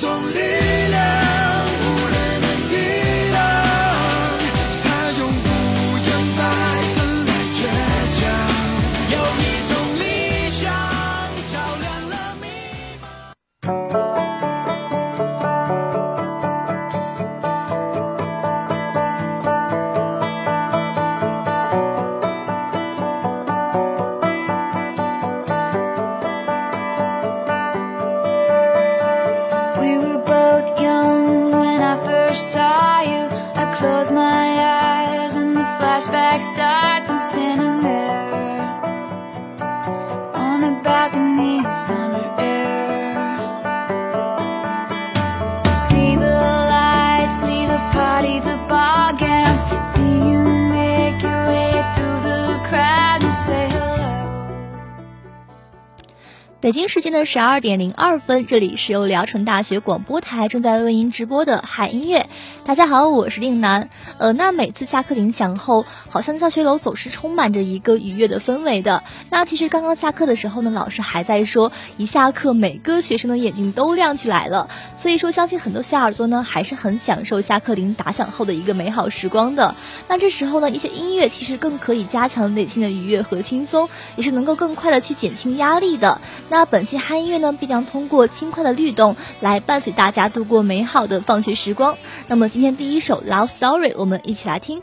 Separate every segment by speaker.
Speaker 1: 有一
Speaker 2: 北京时间的十二点零二分，这里是由聊城大学广播台正在为您直播的海音乐。大家好，我是令南。呃，那每次下课铃响后，好像教学楼总是充满着一个愉悦的氛围的。那其实刚刚下课的时候呢，老师还在说，一下课每个学生的眼睛都亮起来了。所以说，相信很多小耳朵呢，还是很享受下课铃打响后的一个美好时光的。那这时候呢，一些音乐其实更可以加强内心的愉悦和轻松，也是能够更快的去减轻压力的。那那本期嗨音乐呢，必将通过轻快的律动来伴随大家度过美好的放学时光。那么今天第一首《Love Story》，我们一起来听。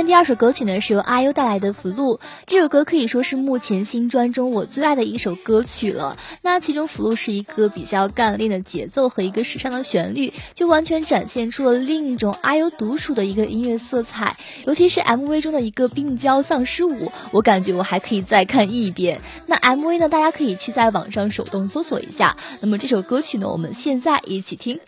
Speaker 3: 天第二首歌曲呢是由阿优带来的《福禄》，这首歌可以说是目前新专中我最爱的一首歌曲了。那其中《福禄》是一个比较干练的节奏和一个时尚的旋律，就完全展现出了另一种阿优独属的一个音乐色彩。尤其是 MV 中的一个病娇丧尸舞，我感觉我还可以再看一遍。那 MV 呢，大家可以去在网上手动搜索一下。那么这首歌曲呢，我们现在一起听。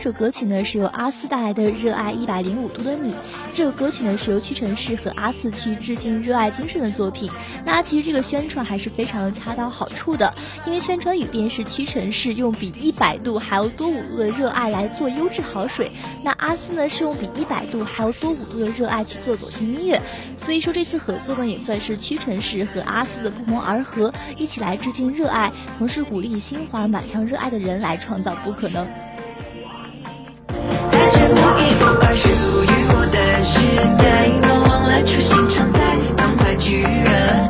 Speaker 3: 这首歌曲呢是由阿四带来的《热爱一百零五度的你》。这首歌曲呢是由屈臣氏和阿四去致敬热爱精神的作品。那其实这个宣传还是非常恰到好处的，因为宣传语便是屈臣氏用比一百度还要多五度的热爱来做优质好水，那阿四呢是用比一百度还要多五度的热爱去做走心音乐。所以说这次合作呢也算是屈臣氏和阿四的不谋而合，一起来致敬热爱，同时鼓励心怀满腔热爱的人来创造不可能。
Speaker 4: 独一无二属于我的时代，莫忘了初心常在，赶快去热爱，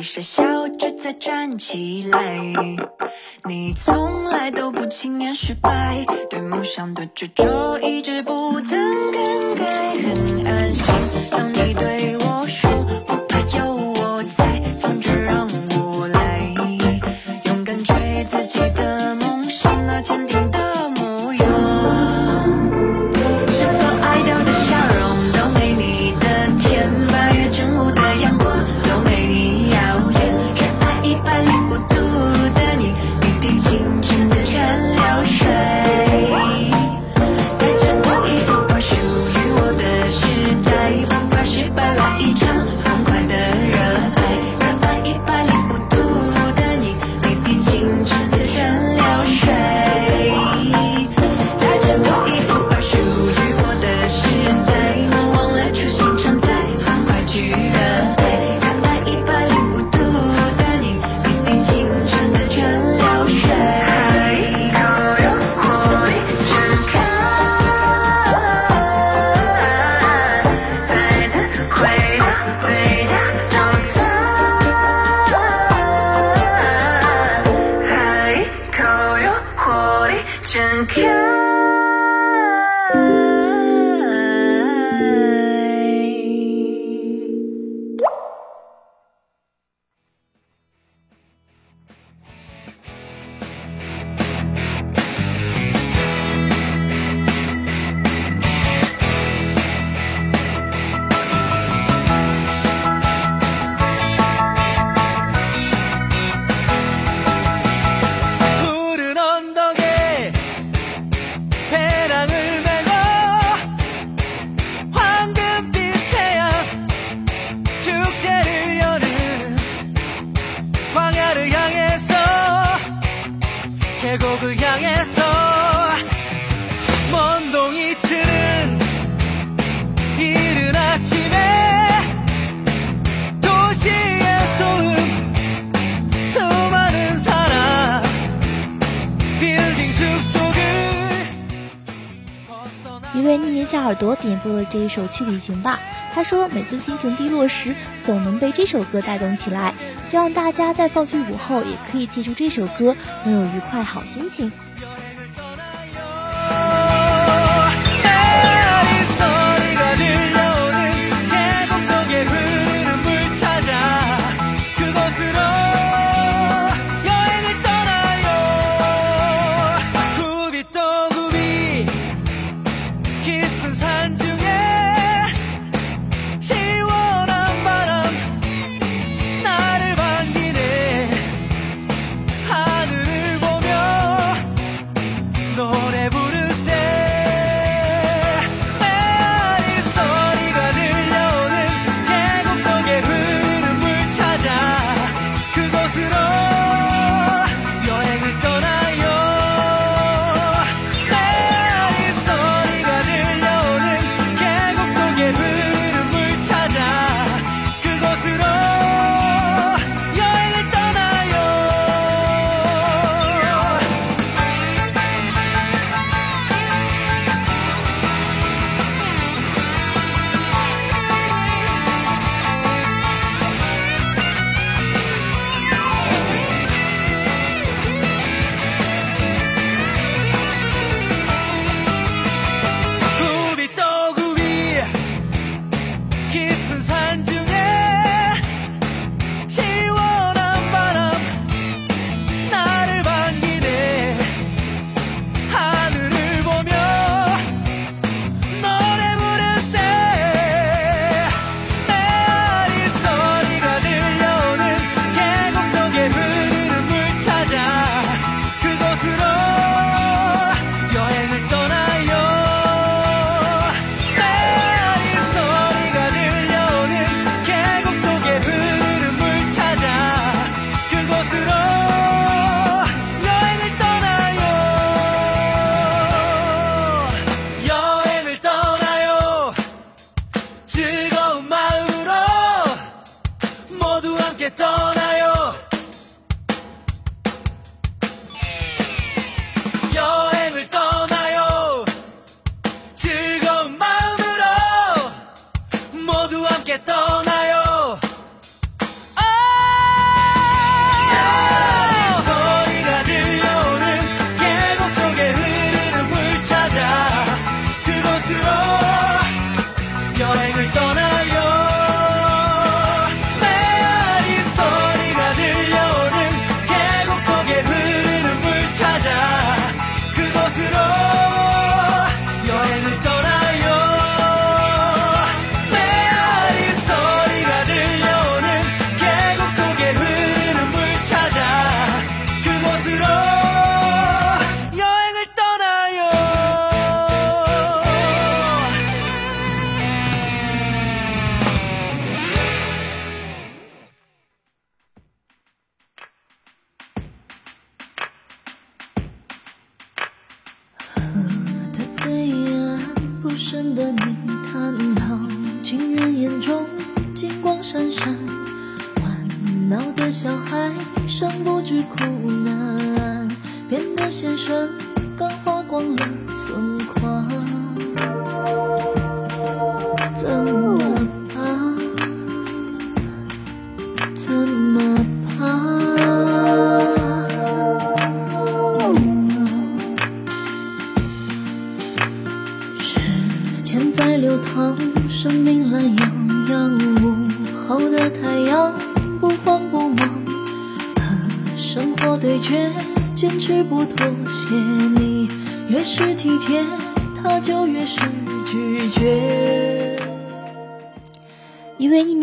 Speaker 4: 会傻笑着再站起来。你从来都不轻言失败，对梦想的执着一直不曾更改，很安心。全开。
Speaker 5: 为匿名小耳朵点播了这一首《去旅行吧》，他说每次心情低落时，总能被这首歌带动起来。希望大家在放学午后也可以记住这首歌，拥有愉快好心情。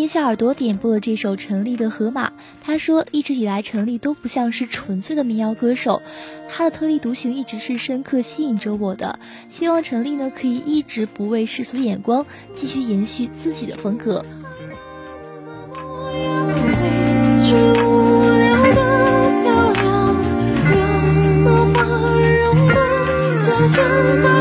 Speaker 6: 一位匿名小耳朵点播了这首陈粒的《河马》，他说一直以来陈粒都不像是纯粹的民谣歌手，他的特立独行一直是深刻吸引着我的。希望陈粒呢可以一直不畏世俗眼光，继续延续自己的风格。
Speaker 7: 无聊的漂亮，让那繁荣的家乡在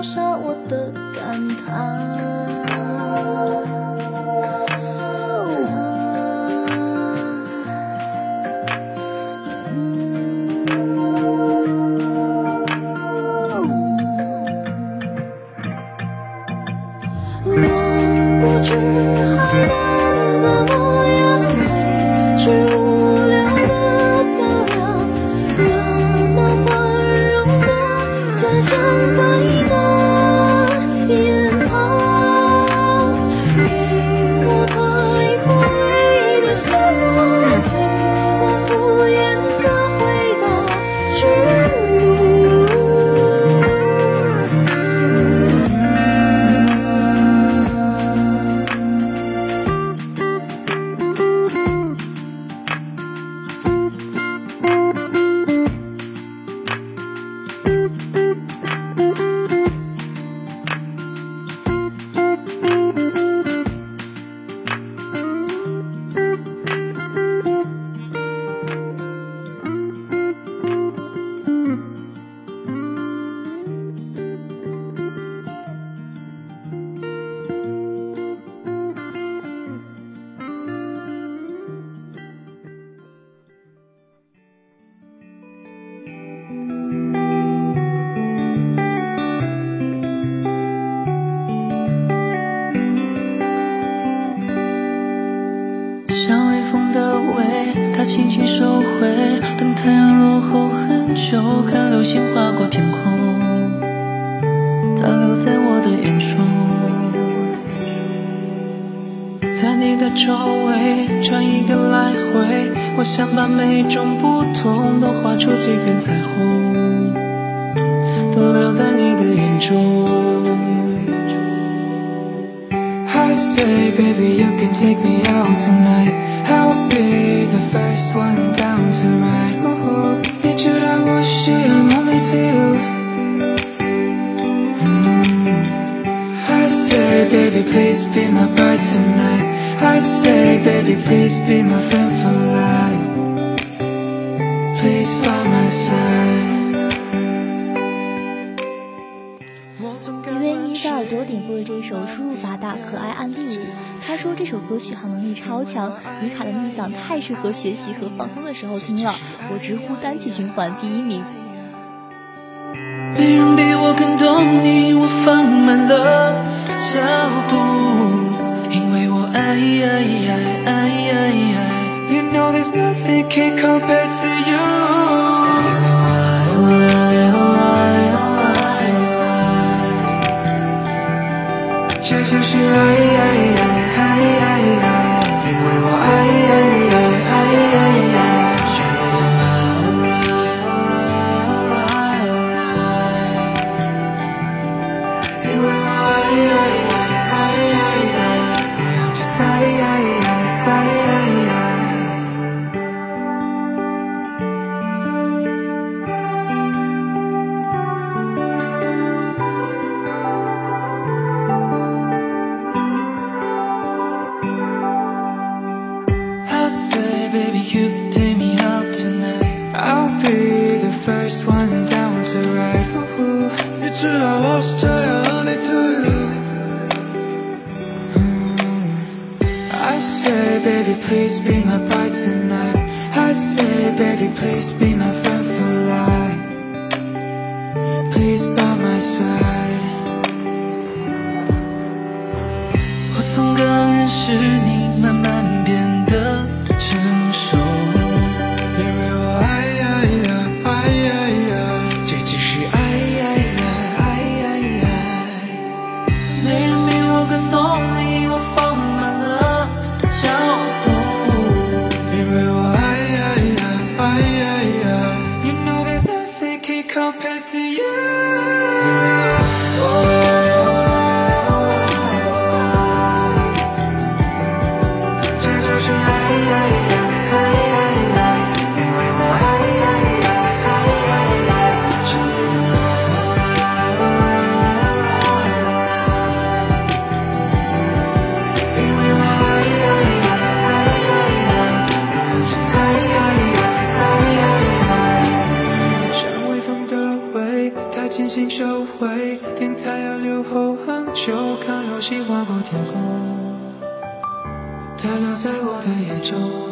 Speaker 7: 留下我的感叹。后很久，看流星划过天空，它留在我的眼中。在你的周围转一个来回，我想把每种不同都画出几片彩虹，都留在你的眼中。I say, baby, you can take me out tonight. I'll be the first one down to ride. To you. I say, baby, please be my bride tonight. I say, baby, please be my friend for life. Please by my side.
Speaker 6: 一位妮小耳朵点播的这首输入法大可爱案例舞，他说这首歌续航能力超强，妮卡的逆嗓太适合学习和放松的时候听了，我直呼单曲循环第一名。
Speaker 7: 更懂你，我放慢了脚步，因为我爱爱爱爱爱爱。You know there's nothing can compare to you。因为我爱我爱我爱我爱我爱，这就是爱爱
Speaker 8: please be my bride tonight. I say, baby, please be my 留后很久，看流星划过天空，它留在我的眼中。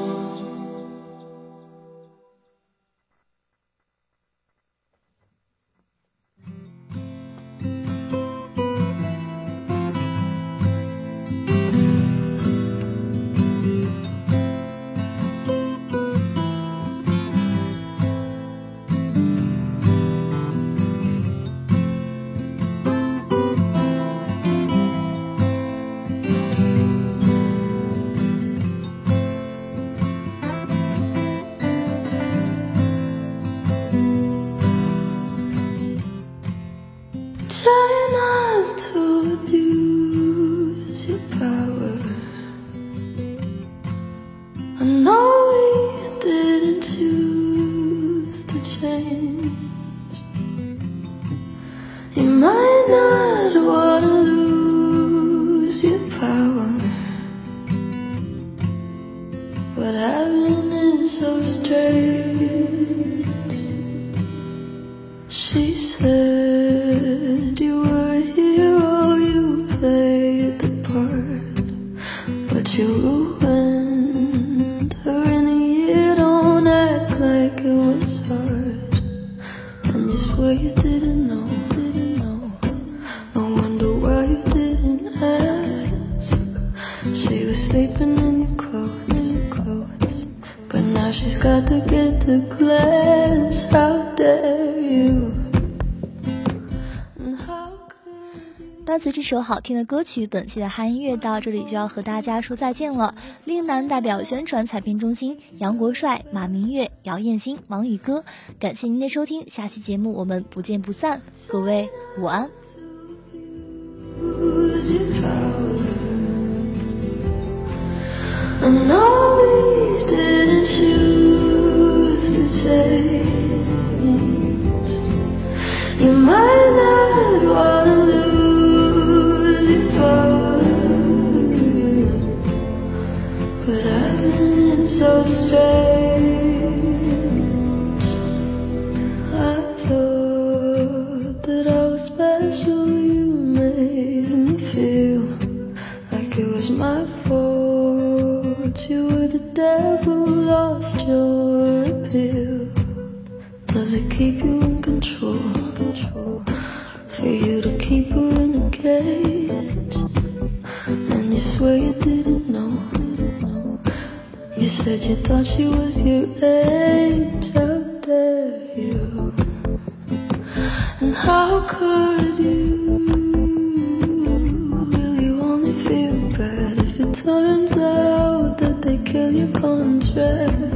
Speaker 9: not what I
Speaker 6: 伴随这首好听的歌曲，本期的嗨音乐到这里就要和大家说再见了。令男代表宣传采编中心杨国帅、马明月、姚艳欣、王宇哥，感谢您的收听，下期节目我们不见不散。各位午安。
Speaker 9: You might not wanna lose your power, but I've been so strange. I thought that I was special. You made me feel like it was my fault. You were the devil, lost your appeal. Does it keep you in? Control for you to keep her in a cage. And you swear you didn't know. You said you thought she was your age. How dare you? And how could you? Will you only feel bad if it turns out that they kill your contract?